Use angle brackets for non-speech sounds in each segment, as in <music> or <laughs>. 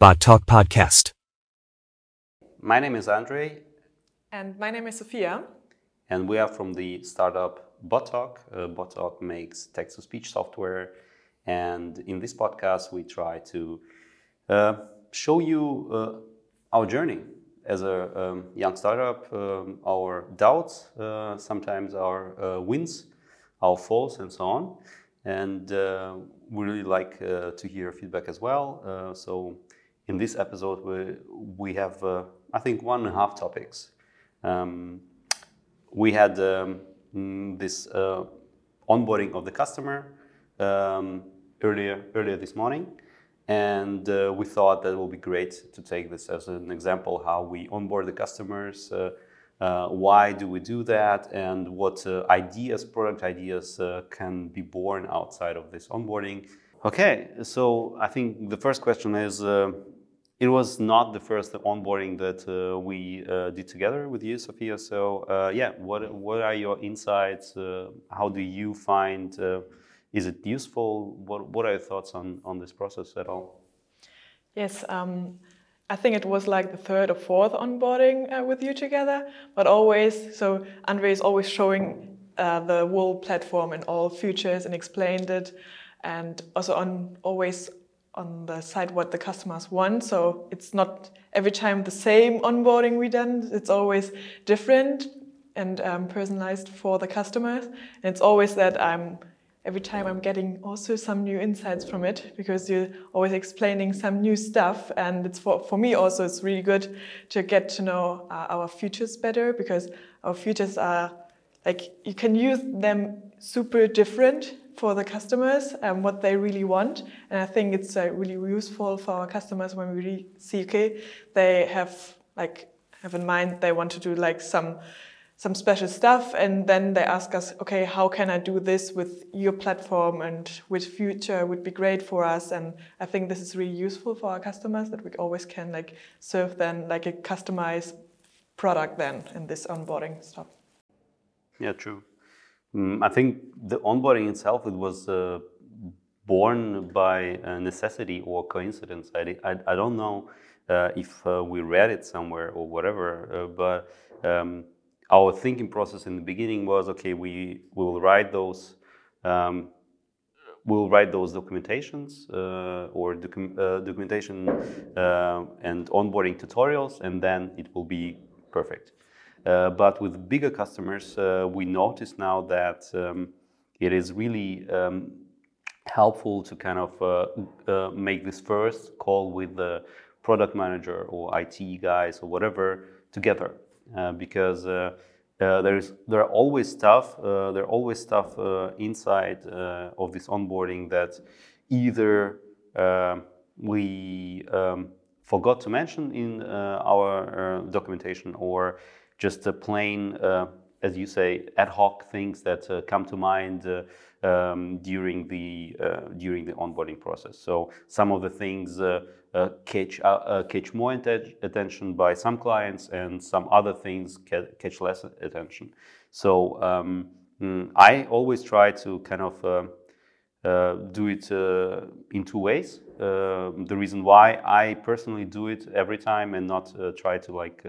Bot Talk Podcast. My name is Andre, And my name is Sophia. and we are from the startup BotTalk. Uh, BotTalk makes text to speech software. And in this podcast, we try to uh, show you uh, our journey as a um, young startup, um, our doubts, uh, sometimes our uh, wins, our falls, and so on. And uh, we really like uh, to hear feedback as well. Uh, so in this episode, we, we have, uh, I think, one and a half topics. Um, we had um, mm, this uh, onboarding of the customer um, earlier earlier this morning, and uh, we thought that it would be great to take this as an example how we onboard the customers. Uh, uh, why do we do that, and what uh, ideas, product ideas, can be born outside of this onboarding? Okay, so I think the first question is uh, it was not the first onboarding that uh, we uh, did together with you, Sophia. So uh, yeah, what what are your insights? Uh, how do you find? Uh, is it useful? What what are your thoughts on on this process at all? Yes, um, I think it was like the third or fourth onboarding uh, with you together, but always, so Andre is always showing the whole platform and all features and explained it, and also on always on the side what the customers want. So it's not every time the same onboarding we done. It's always different and um, personalized for the customers. And it's always that I'm every time I'm getting also some new insights from it because you're always explaining some new stuff. And it's for, for me also, it's really good to get to know uh, our futures better because our futures are like you can use them super different for the customers and what they really want. And I think it's uh, really useful for our customers when we really see, okay, they have like have in mind they want to do like some some special stuff and then they ask us okay how can i do this with your platform and which future would be great for us and i think this is really useful for our customers that we always can like serve them like a customized product then in this onboarding stuff Yeah, true. Mm, I think the onboarding itself it was uh, born by necessity or coincidence. I, I, I don't know uh, if uh, we read it somewhere or whatever, uh, but um, our thinking process in the beginning was okay. We will write those. Um, we'll write those documentations uh, or docu- uh, documentation and onboarding tutorials, and then it will be perfect. Uh, but with bigger customers, uh, we notice now that um, it is really um, helpful to kind of uh, make this first call with the product manager or IT guys or whatever together, because uh, there is there are always stuff uh, there are always stuff uh, inside of this onboarding that either um we um, forgot to mention in our documentation or just a plain, uh, as you say, ad hoc things that uh, come to mind uh, um, during the during the onboarding process. So some of the things catch catch more atten- attention by some clients, and some other things ca- catch less attention. So um, mm, I always try to kind of. Uh, do it uh, in two ways. Uh, the reason why I personally do it every time and not try to like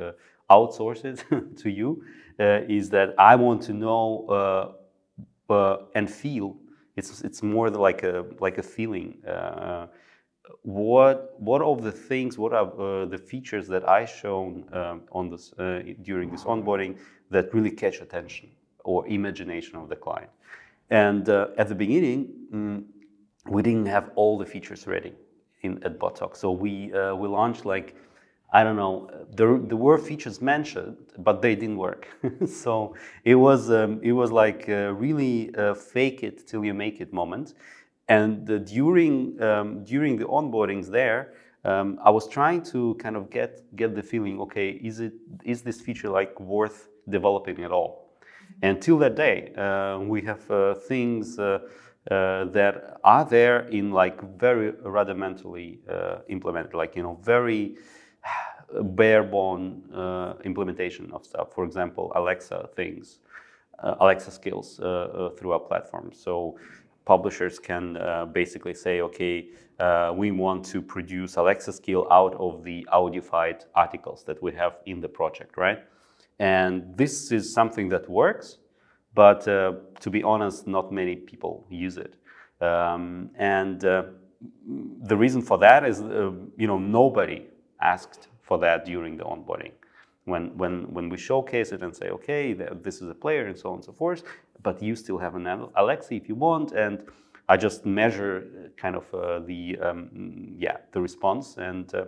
outsource it <laughs> to you uh, is that I want to know uh, uh, and feel. It's it's more like a like a feeling. What what of the things? What are the features that I shown um, on this during this onboarding that really catch attention or imagination of the client? And at the beginning, mm, we didn't have all the features ready in at BotTalk. So we we launched like I don't know. There, there were features mentioned, but they didn't work. <laughs> so it was um, it was like really uh, fake it till you make it moment. And during um, during the onboardings there, um, I was trying to kind of get get the feeling. Okay, is it is this feature like worth developing at all? And till that day, uh, we have uh, things uh, uh, that are there in like very rudimentally uh, implemented, like you know, very bare bone uh, implementation of stuff. For example, Alexa things, uh, Alexa skills uh, uh, through our platform. So publishers can uh, basically say, okay, we want to produce Alexa skill out of the audified articles that we have in the project, right? And this is something that works, but to be honest, not many people use it. Um, and the reason for that is, you know, nobody asked for that during the onboarding. When, when, when we showcase it and say, okay, this is a player and so on and so forth, but you still have an Alexa if you want, and I just measure uh, kind of uh, the um, yeah the response, and uh,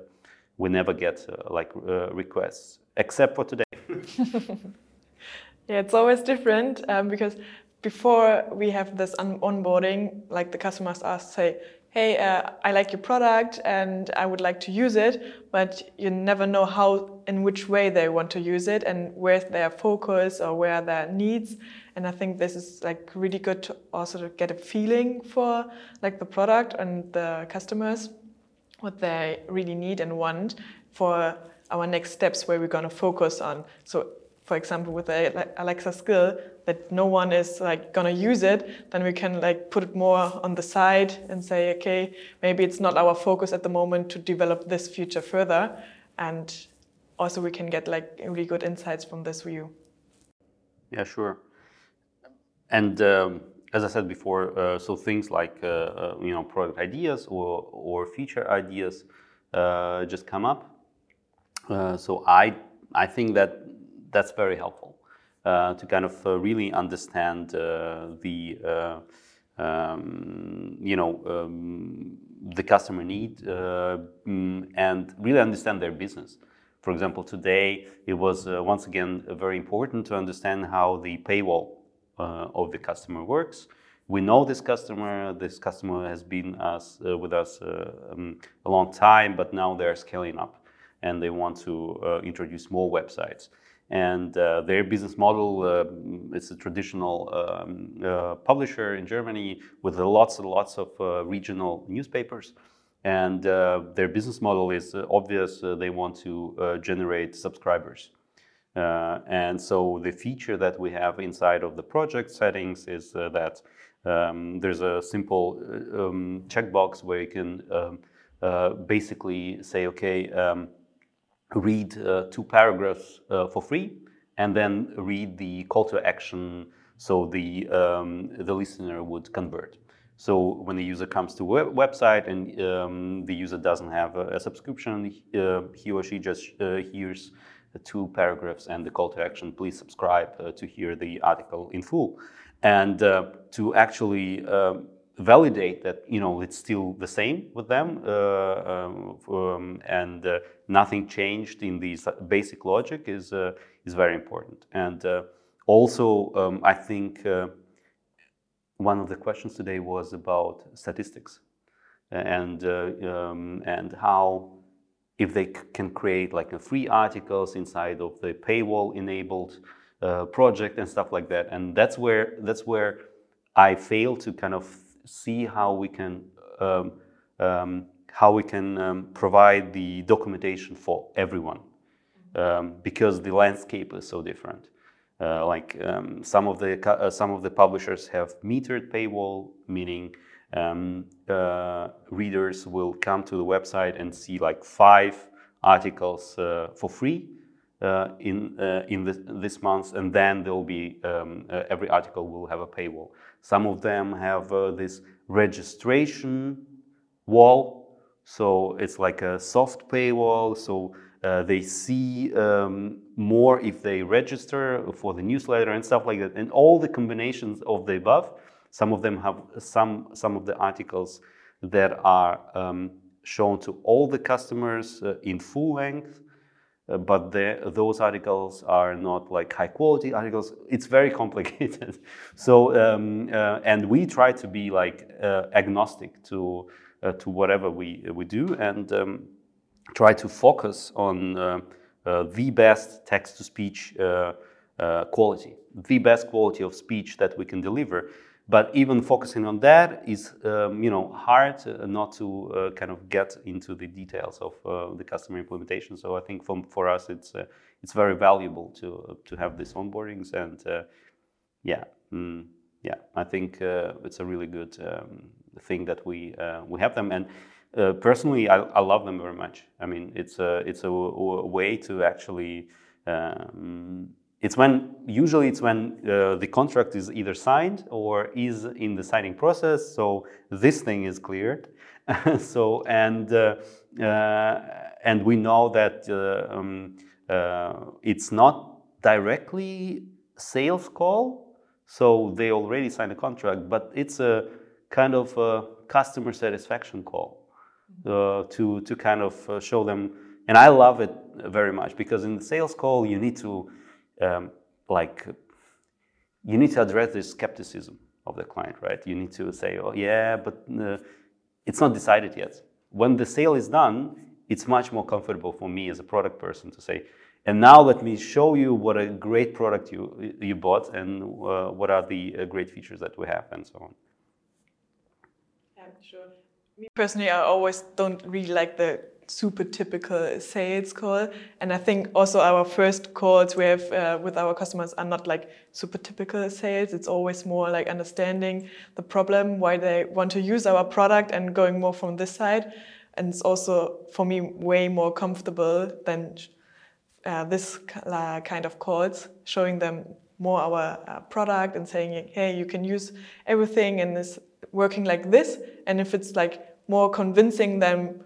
we never get uh, like uh, requests except for today. <laughs> <laughs> yeah, it's always different um, because before we have this on onboarding, like the customers ask, say, hey, uh, I like your product and I would like to use it, but you never know how, in which way they want to use it and where's their focus or where their needs. And I think this is like really good to also to get a feeling for like the product and the customers, what they really need and want for our next steps where we're going to focus on. So for example, with the Alexa skill, that no one is like gonna use it, then we can like put it more on the side and say, okay, maybe it's not our focus at the moment to develop this feature further, and also we can get like really good insights from this view. Yeah, sure. And um, as I said before, uh, so things like uh, uh, you know product ideas or or feature ideas uh, just come up. Uh, so I I think that that's very helpful to kind of uh, really understand uh, the uh, um, you know um, the customer need mm, and really understand their business. For example, today it was once again very important to understand how the paywall of the customer works we know this customer. This customer has been us, uh, with us uh, um, a long time, but now they're scaling up and they want to uh, introduce more websites and uh, their business model uh, is a traditional um, uh, publisher in Germany with lots and lots of uh, regional newspapers. And uh, their business model is uh, obvious. they want to generate subscribers. and so the feature that we have inside of the project settings is that um, there's a simple um, checkbox where you can um, basically say, okay, um, read uh, two paragraphs uh, for free and then read the call to action so the, um, the listener would convert. So when the user comes to a website and um, the user doesn't have a, a subscription, uh, he or she just uh, hears two paragraphs and the call to action, please subscribe uh, to hear the article in full. And uh, to actually um, validate that you know it's still the same with them uh, um, um, and uh, nothing changed in these basic logic is uh, is very important. And uh, also um, I think uh, one of the questions today was about statistics and uh, um, and how if they can create like free articles inside of the paywall enabled project and stuff like that. And that's where that's where I fail to kind of see how we can um, um, how we can um, provide the documentation for everyone um, because the landscape is so different. Uh, like um, some of the uh, some of the publishers have metered paywall, meaning uh, readers will come to the website and see like five articles uh, for free in uh, in this, this month, and then there will be every article will have a paywall. Some of them have uh, this registration wall, so it's like a soft paywall. So uh, they see um, more if they register for the newsletter and stuff like that. And all the combinations of the above. Some of them have some some of the articles that are um, shown to all the customers uh, in full length uh, but the, those articles are not like high quality articles. It's very complicated. <laughs> so um, uh, and we try to be like uh, agnostic to uh, to whatever we we do and um, try to focus on uh, the best text to speech quality, the best quality of speech that we can deliver. But even focusing on that is, um, you know, hard uh, not to uh, kind of get into the details of uh, the customer implementation. So I think from, for us, it's it's very valuable to to have these onboardings and yeah, mm, yeah, I think it's a really good um, thing that we we have them. And uh, personally, I, I love them very much. I mean, it's a it's a, a way to actually. Um, it's when usually it's when uh, the contract is either signed or is in the signing process. So this thing is cleared. <laughs> so and uh, uh, and we know that um, it's not directly sales call. So they already signed a contract, but it's a kind of a customer satisfaction call uh, to to kind of uh, show them. And I love it very much because in the sales call you need to um, like you need to address this skepticism of the client, right? You need to say, oh yeah, but uh, it's not decided yet. When the sale is done, it's much more comfortable for me as a product person to say, and now let me show you what a great product you you bought and uh, what are the uh, great features that we have and so on. Yeah, sure. Me personally, I always don't really like the super typical sales call, and I think also our first calls we have uh, with our customers are not like super typical sales. It's always more like understanding the problem, why they want to use our product, and going more from this side. And it's also for me way more comfortable than uh, this kind of calls, showing them more our uh, product and saying, hey, you can use everything and it's working like this. And if it's like more convincing them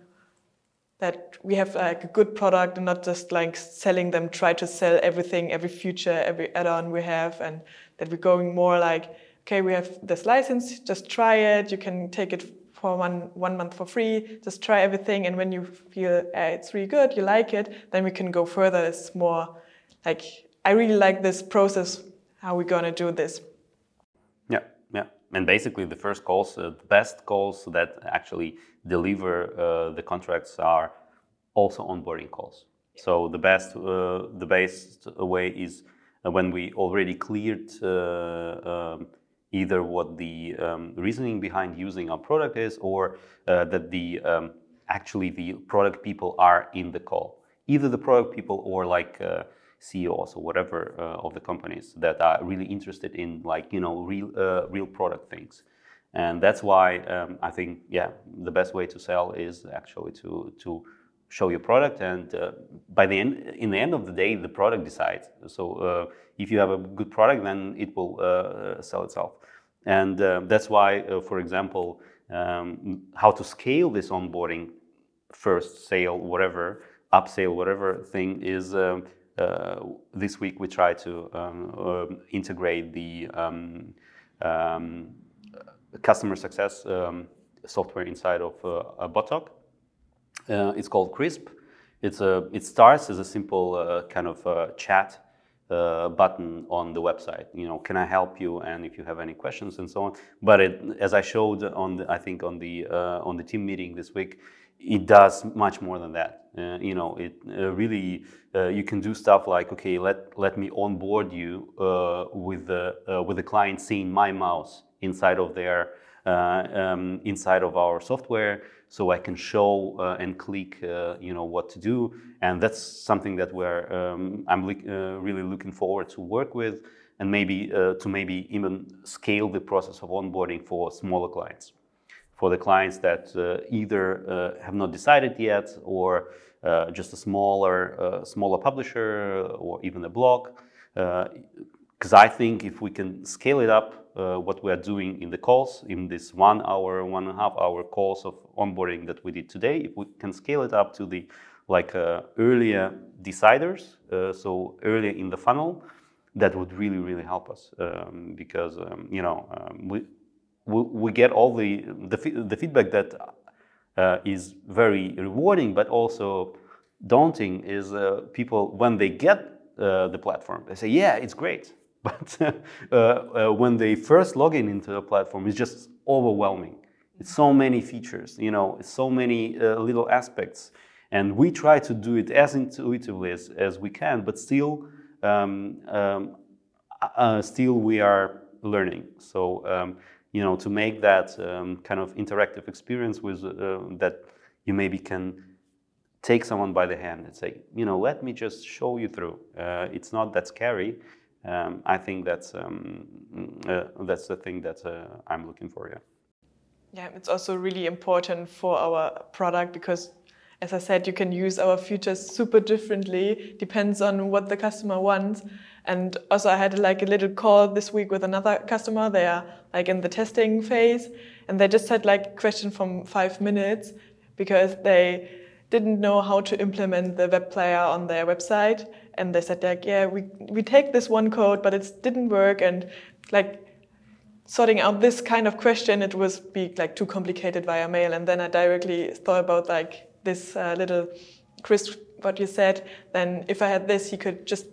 that we have like a good product and not just like selling them, try to sell everything, every feature, every add-on we have, and that we're going more like, okay, we have this license, just try it, you can take it for one, one month for free, just try everything. And when you feel uh, it's really good, you like it, then we can go further. It's more like, I really like this process, how we're going to do this. Yeah, yeah. And basically, the first calls, uh, the best calls that actually deliver uh, the contracts are also onboarding calls. So the best, uh, the best way is when we already cleared uh, um, either what the um, reasoning behind using our product is or uh, that the um, actually the product people are in the call. Either the product people or like uh, ceos or whatever uh, of the companies that are really interested in like you know real uh, real product things and that's why um, i think yeah the best way to sell is actually to to show your product and uh, by the end in the end of the day the product decides. So uh, if you have a good product then it will uh, sell itself. And uh, that's why uh, for example um, how to scale this onboarding first sale whatever upsale whatever thing is um, uh, this week we try to um, integrate the um, um, customer success software inside of uh, BotTalk uh, it's called Crisp. It's a, it starts as a simple uh, kind of uh, chat uh, button on the website. You know, can I help you? And if you have any questions and so on. But it, as I showed on, the, I think on the uh, on the team meeting this week, it does much more than that. Uh, you know, it really you can do stuff like okay, let let me onboard you with the with the client seeing my mouse inside of their um, inside of our software so I can show uh, and click, uh, you know, what to do. And that's something that we're, um, I'm uh, really looking forward to work with and maybe to maybe even scale the process of onboarding for smaller clients. For the clients that either have not decided yet or just a smaller, smaller publisher or even a blog, because I think if we can scale it up uh, what we are doing in the calls, in this one hour, one and a half hour calls of onboarding that we did today, if we can scale it up to the like uh, earlier deciders, uh, so earlier in the funnel, that would really, really help us um, because um, you know um, we, we, we get all the the, the feedback that uh, is very rewarding, but also daunting. Is uh, people when they get uh, the platform, they say, "Yeah, it's great." But <laughs> uh, uh, when they first log in into the platform, it's just overwhelming. It's so many features, you know, so many uh, little aspects. And we try to do it as intuitively as, as we can, but still, um, um, uh, still we are learning. So, um, you know, to make that um, kind of interactive experience with uh, that you maybe can take someone by the hand and say, you know, let me just show you through. Uh, it's not that scary Um, I think that's um, uh, that's the thing that uh, I'm looking for. Yeah. Yeah, it's also really important for our product because, as I said, you can use our features super differently. Depends on what the customer wants. And also, I had like a little call this week with another customer. They are like in the testing phase, and they just had like question from five minutes because they didn't know how to implement the web player on their website and they said like yeah we we take this one code but it didn't work. And like sorting out this kind of question it was be like too complicated via mail. And then i directly thought about like this uh, little Crisp what you said. Then if i had this he could just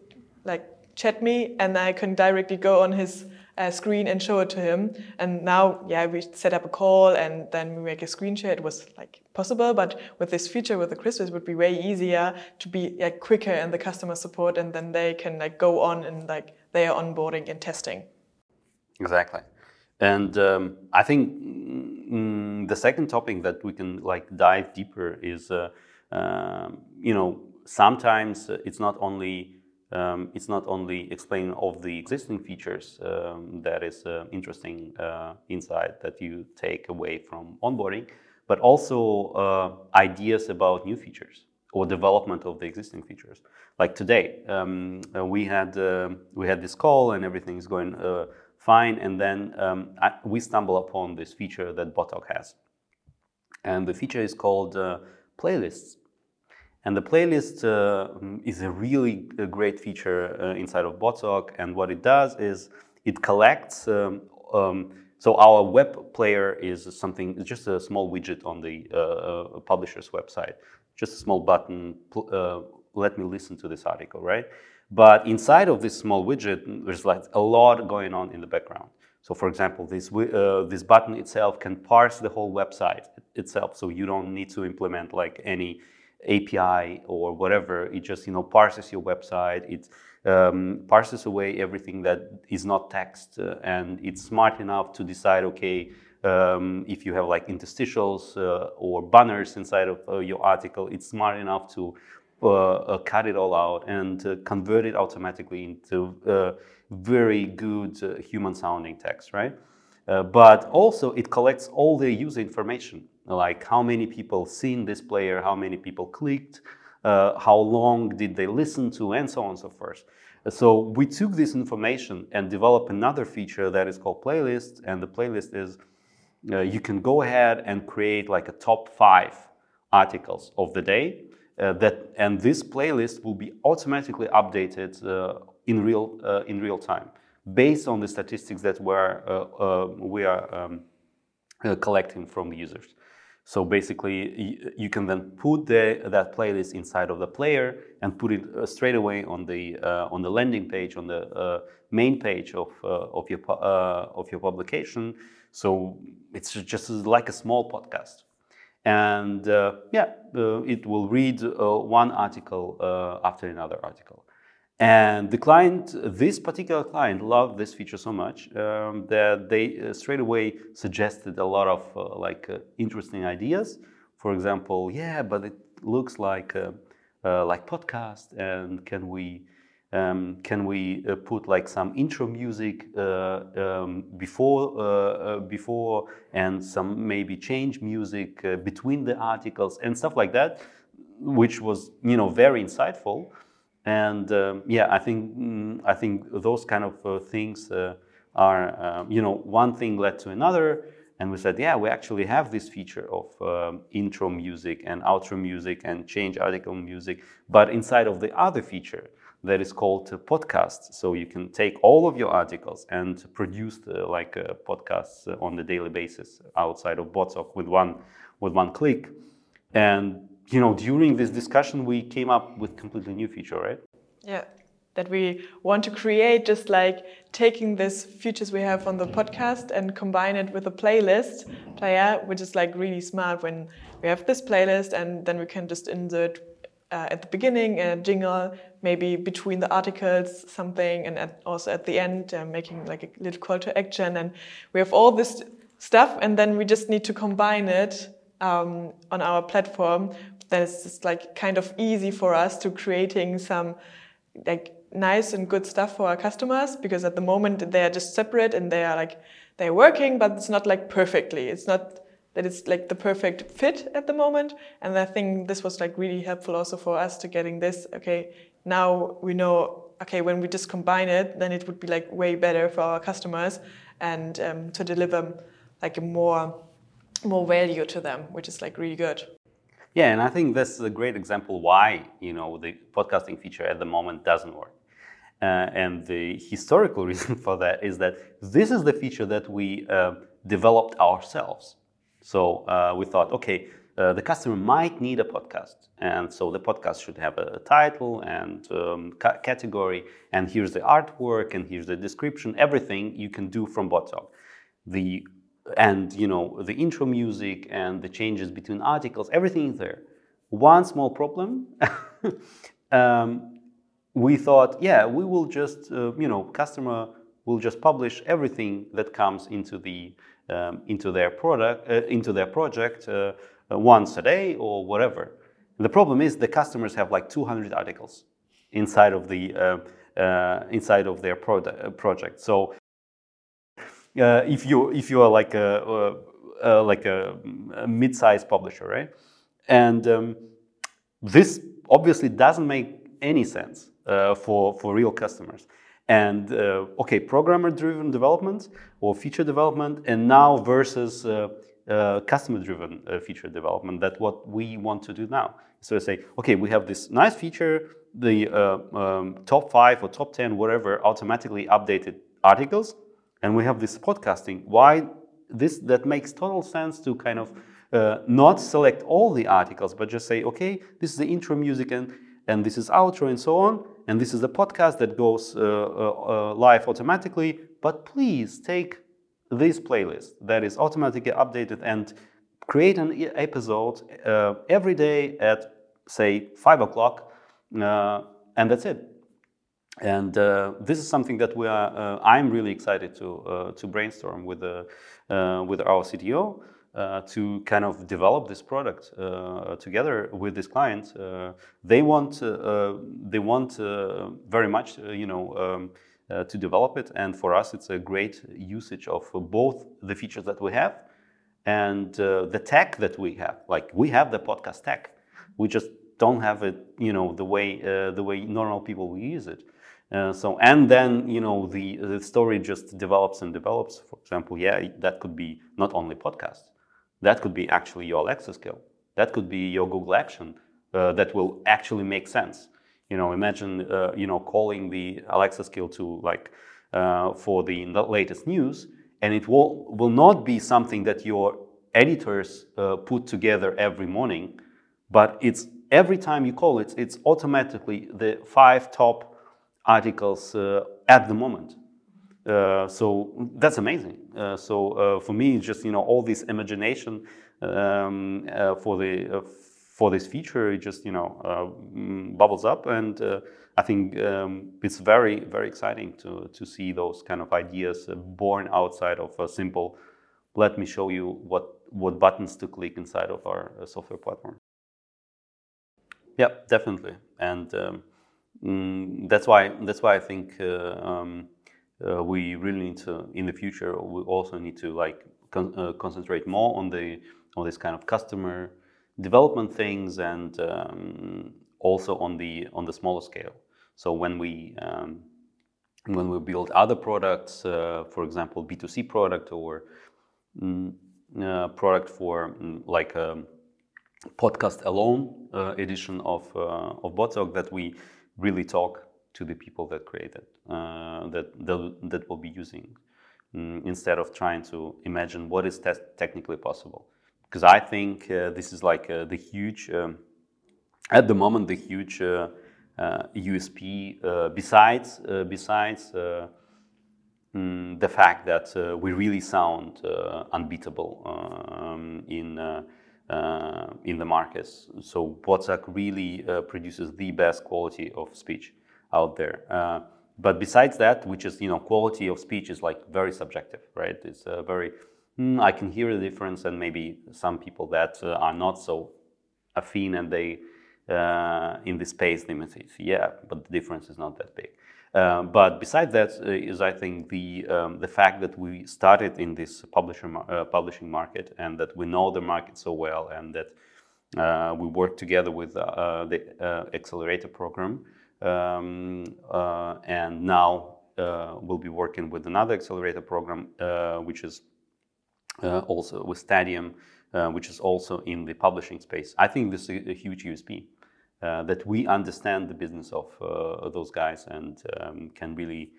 like chat me and i can directly go on his screen and show it to him. And now, yeah, we set up a call and then we make a screen share. It was like possible, but with this feature with the Crystals, it would be way easier to be like quicker in the customer support, and then they can like go on and like their onboarding and testing. Exactly. And um, I think mm, the second topic that we can like dive deeper is, uh, um, you know, sometimes it's not only um, it's not only explaining of the existing features um, that is uh, interesting uh, insight that you take away from onboarding, but also uh, ideas about new features or development of the existing features. Like today, um, uh, we had uh, we had this call and everything is going uh, fine, and then um, I, we stumble upon this feature that BotTalk has, and the feature is called playlists. And the playlist uh, is a really a great feature uh, inside of BotTalk. And what it does is it collects. Um, um, so our web player is something, it's just a small widget on the uh, uh publisher's website, just a small button. Uh, let me listen to this article, right? But inside of this small widget, there's like a lot going on in the background. So, for example, this uh, this button itself can parse the whole website itself, so you don't need to implement like any API or whatever. It just you know parses your website. It um, parses away everything that is not text, uh, and it's smart enough to decide okay. Um, if you have like interstitials uh, or banners inside of uh, your article, it's smart enough to uh, uh, cut it all out and uh, convert it automatically into very good human sounding text, right? but also it collects all the user information like how many people seen this player, how many people clicked, uh, how long did they listen to, and so on and so forth. So we took this information and developed another feature that is called playlist, and the playlist is uh, you can go ahead and create like a top five articles of the day. Uh, that and this playlist will be automatically updated uh, in real uh, in real time based on the statistics that we're, uh, we are um, collecting from the users. So basically, you can then put the, that playlist inside of the player and put it uh, straight away on the uh, on the landing page, on the uh, main page of uh, of your uh, of your publication. So it's just like a small podcast, and uh, yeah, it will read one article after another article. And the client, this particular client, loved this feature so much um, that they uh, straight away suggested a lot of uh, like uh, interesting ideas. For example, yeah, but it looks like uh, uh, like podcast, and can we um, can we uh, put like some intro music um, before before and some maybe change music between the articles and stuff like that, which was you know very insightful. And um, yeah, I think mm, I think those kind of uh, things uh, are um, you know one thing led to another, and we said yeah we actually have this feature of um, intro music and outro music and change article music, but inside of the other feature that is called podcast. So you can take all of your articles and produce the, like uh, podcasts on the daily basis outside of BotTalk with one with one click, and you know, during this discussion, we came up with completely new feature, right? Yeah, that we want to create, just like taking these features we have on the podcast and combine it with a playlist player, which is like really smart when we have this playlist and then we can just insert uh, at the beginning a jingle, maybe between the articles something, and at, also at the end uh, making like a little call to action. And we have all this stuff, and then we just need to combine it um, on our platform that is just like kind of easy for us to creating some like nice and good stuff for our customers because at the moment they are just separate and they are like they're working, but it's not like perfectly. It's not that it's like the perfect fit at the moment. And I think this was like really helpful also for us to getting this. Okay, now we know. Okay, when we just combine it, then it would be like way better for our customers and um, to deliver like a more more value to them, which is like really good. Yeah, and I think this is a great example why you know the podcasting feature at the moment doesn't work. Uh, and the historical <laughs> reason for that is that this is the feature that we uh, developed ourselves. So uh, we thought, okay, uh, the customer might need a podcast, and so the podcast should have a title and um, ca- category, and here's the artwork, and here's the description, everything you can do from BotTalk. The and you know the intro music and the changes between articles, everything is there. One small problem. <laughs> um, we thought, yeah, we will just, uh, you know, customer will just publish everything that comes into the um, into their product uh, into their project uh, uh once a day or whatever. The problem is the customers have like 200 articles inside of the uh, uh, inside of their product, project. So if you if you are like a like a, a mid-sized publisher, right? And um, this obviously doesn't make any sense uh, for, for real customers. And uh, okay, programmer driven development or feature development, and now versus uh, uh customer driven uh, feature development. That's what we want to do now. So I say, okay, we have this nice feature, the uh, um, top five or top 10, whatever, automatically updated articles, and we have this podcasting. Why this? That makes total sense to kind of uh, not select all the articles, but just say, okay, this is the intro music and, and this is outro and so on, and this is the podcast that goes uh, uh, uh, live automatically. But please take this playlist that is automatically updated and create an episode uh, every day at say five o'clock, uh, and that's it. And this is something that we are. I'm really excited to to brainstorm with the with our CTO. Uh, to kind of develop this product uh, together with this client. Uh, they want uh, they want uh, very much you know um, to develop it, and for us it's a great usage of both the features that we have and the tech that we have. Like we have the podcast tech, we just don't have it you know the way the way normal people use it. Uh, so and then you know the the story just develops and develops. For example, yeah, that could be not only podcast, that could be actually your Alexa skill. That could be your Google action uh, that will actually make sense. You know, imagine uh, you know calling the Alexa skill to like uh, for the latest news, and it will will not be something that your editors uh, put together every morning, but it's every time you call it, it's automatically the five top articles uh, at the moment. Uh, so that's amazing. Uh, so for me, just you know all this imagination um, for the for this feature, it just you know mm, bubbles up, and I think um, it's very very exciting to to see those kind of ideas born outside of a simple. Let me show you what what buttons to click inside of our software platform. Yeah, definitely, and um, mm, that's why that's why I think. Um, uh, we really need to in the future we also need to like con uh, concentrate more on the on this kind of customer development things and um, also on the on the smaller scale so when we um, when we build other products uh, for example b2c product or mm, uh, product for mm, like a podcast alone uh, edition of uh, of BotTalk that we really talk to the people that created uh, that that will be using um, instead of trying to imagine what is te- technically possible. Because I think uh, this is like uh, the huge um, at the moment the huge USP uh, uh, besides uh, besides mm, the fact that we really sound unbeatable um, in in the markets. So BotTalk really uh, produces the best quality of speech out there. Uh, but besides that, which is you know quality of speech is like very subjective, right? It's uh, very mm, I can hear the difference, and maybe some people that uh, are not so affine and they uh, in the space they yeah, but the difference is not that big. Uh, but besides that, uh, is I think the um, the fact that we started in this publisher uh, publishing market and that we know the market so well and that uh, we work together with uh, the accelerator program um, and now we'll be working with another accelerator program which is also with Stadium, which is also in the publishing space. I think this is a huge USP. Uh, that we understand the business of uh, those guys and um, can really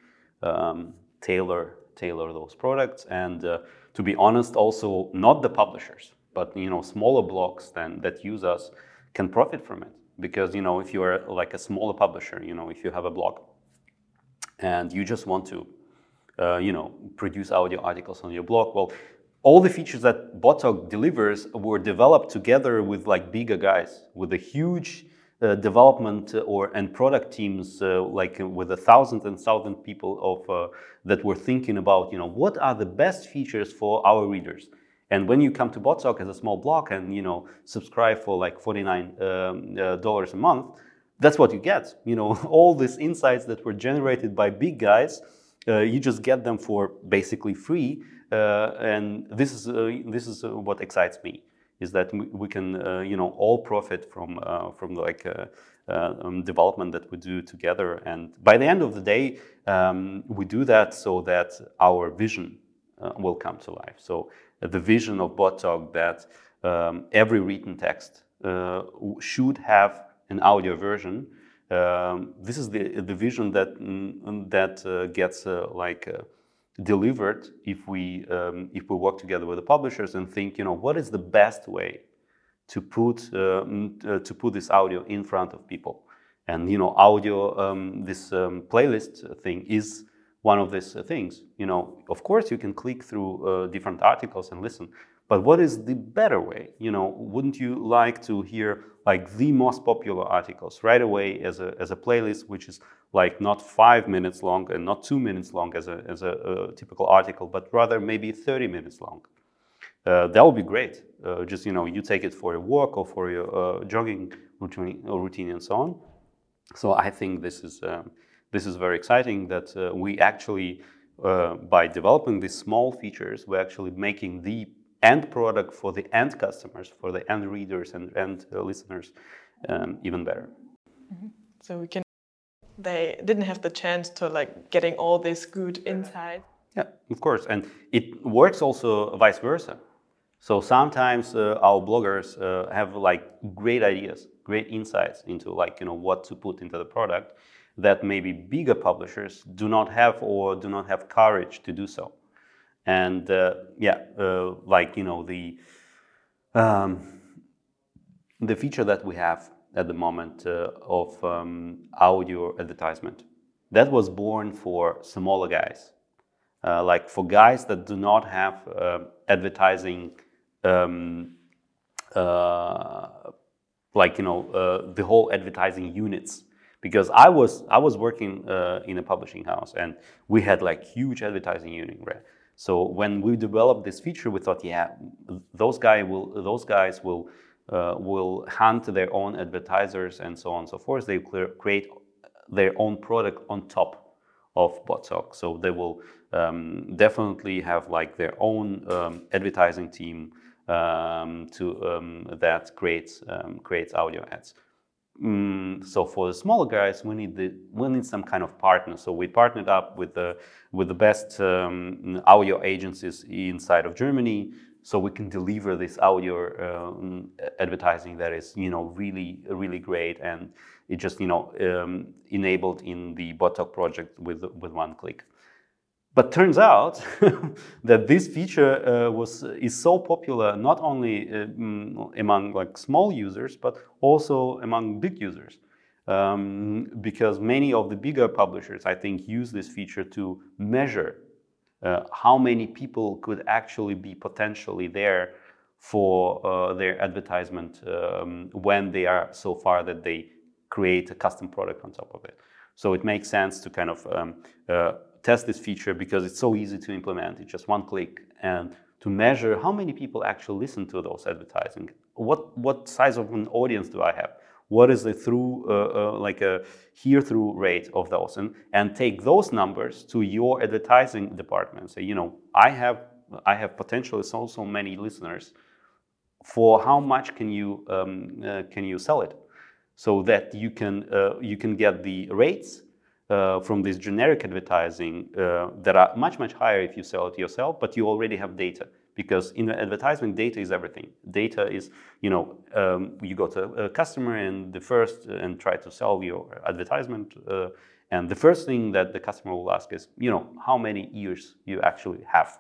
um, tailor tailor those products. And uh, to be honest, also not the publishers, but you know smaller blogs than that use us can profit from it because you know if you are like a smaller publisher, you know if you have a blog and you just want to uh, you know produce audio articles on your blog, well all the features that BotTalk delivers were developed together with like bigger guys with a huge development uh, or and product teams uh, like with a thousand and thousand people of that were thinking about you know what are the best features for our readers and when you come to BotTalk as a small blog and you know subscribe for like forty nine um, dollars a month, that's what you get. You know <laughs> all these insights that were generated by big guys, uh, you just get them for basically free, uh, and this is uh, this is what excites me is that we can uh, you know all profit from uh, from like uh, um, development that we do together. And by the end of the day um, we do that so that our vision will come to life. So the vision of BotTalk that um, every written text should have an audio version um, this is the the vision that mm, that uh, gets uh, like uh, delivered if we um, if we work together with the publishers and think you know what is the best way to put uh, uh, to put this audio in front of people? And you know audio um, this um, playlist thing is one of these things. You know of course you can click through uh, different articles and listen but what is the better way you know wouldn't you like to hear like the most popular articles right away as a, as a playlist which is like not five minutes long and not two minutes long as a, as a, a typical article, but rather maybe 30 minutes long. Uh, that would be great. Uh, just, you know, you take it for your walk or for your uh, jogging routine, routine and so on. So I think this is, um, this is very exciting that uh, we actually, uh, by developing these small features, we're actually making the end product for the end customers, for the end readers and end uh, listeners um, even better. Mm -hmm. So we can they didn't have the chance to like getting all this good insight. Yeah, of course, and it works also vice versa. So sometimes uh, our bloggers uh, have like great ideas, great insights into like you know what to put into the product that maybe bigger publishers do not have or do not have courage to do so. And uh, yeah, uh, like you know the um, the feature that we have at the moment uh, of um, audio advertisement. That was born for smaller guys, like for guys that do not have advertising, um, like you know uh, the whole advertising units. Because I was I was working uh, in a publishing house and we had like huge advertising unit, right? So when we developed this feature, we thought, yeah, those guy will those guys will uh, will hunt their own advertisers and so on and so forth. They create their own product on top of BotTalk. So they will um, definitely have like their own um, advertising team um, to um, that creates um, creates audio ads. Mm, so for the smaller guys, we need the, we need some kind of partner. So we partnered up with the with the best um, audio agencies inside of Germany so we can deliver this audio um, advertising that is you know really really great and it just you know um, enabled in the BotTalk project with with one click but turns out <laughs> that this feature uh, was is so popular not only uh, among like small users but also among big users um, because many of the bigger publishers i think use this feature to measure uh, how many people could actually be potentially there for uh, their advertisement um, when they are so far that they create a custom product on top of it. So it makes sense to kind of um, uh, test this feature because it's so easy to implement. It's just one click and to measure how many people actually listen to those advertising. What what size of an audience do I have? what is the through uh, uh, like a hear through rate of those and, and take those numbers to your advertising department say you know i have i have potentially so so many listeners for how much can you um, uh, can you sell it so that you can uh, you can get the rates uh, from this generic advertising uh, that are much much higher if you sell it yourself but you already have data. Because in advertising data is everything. Data is you know um, you got a, a, customer and the first uh, and try to sell your advertisement uh, and the first thing that the customer will ask is you know how many ears you actually have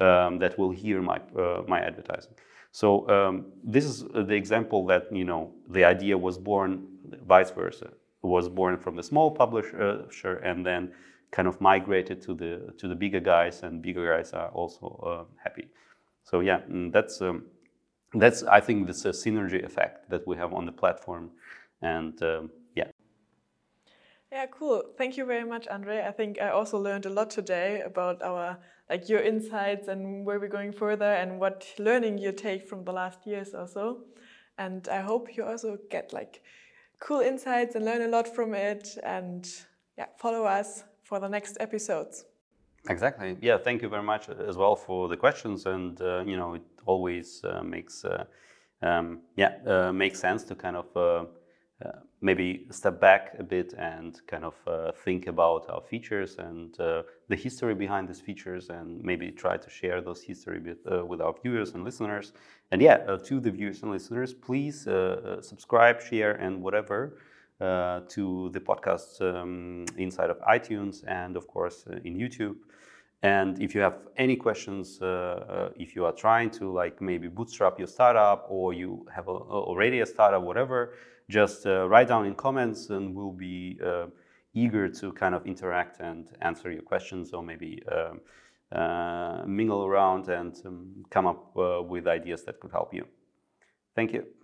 um, that will hear my uh, my advertising. So um, this is the example that you know the idea was born vice versa was born from the small publisher and then kind of migrated to the to the bigger guys and bigger guys are also uh, happy so yeah, mm, that's um, that's I think that's a synergy effect that we have on the platform, and um, yeah. Yeah, cool. Thank you very much, Andre. I think I also learned a lot today about our like your insights and where we're going further and what learning you take from the last years or so. And I hope you also get like cool insights and learn a lot from it. And yeah, follow us for the next episodes. Exactly. Yeah. Thank you very much as well for the questions, and uh, you know, it always uh, makes uh, um, yeah uh, makes sense to kind of uh, uh, maybe step back a bit and kind of think about our features and the history behind these features, and maybe try to share those history with, with our viewers and listeners. And yeah, to the viewers and listeners, please subscribe, share, and whatever. Uh, to the podcast um, inside of iTunes and, of course, uh, in YouTube. And if you have any questions, uh, uh, if you are trying to like maybe bootstrap your startup or you have a, already a startup, whatever, just uh, write down in comments and we'll be uh, eager to kind of interact and answer your questions or maybe um, uh, mingle around and um, come up with ideas that could help you. Thank you.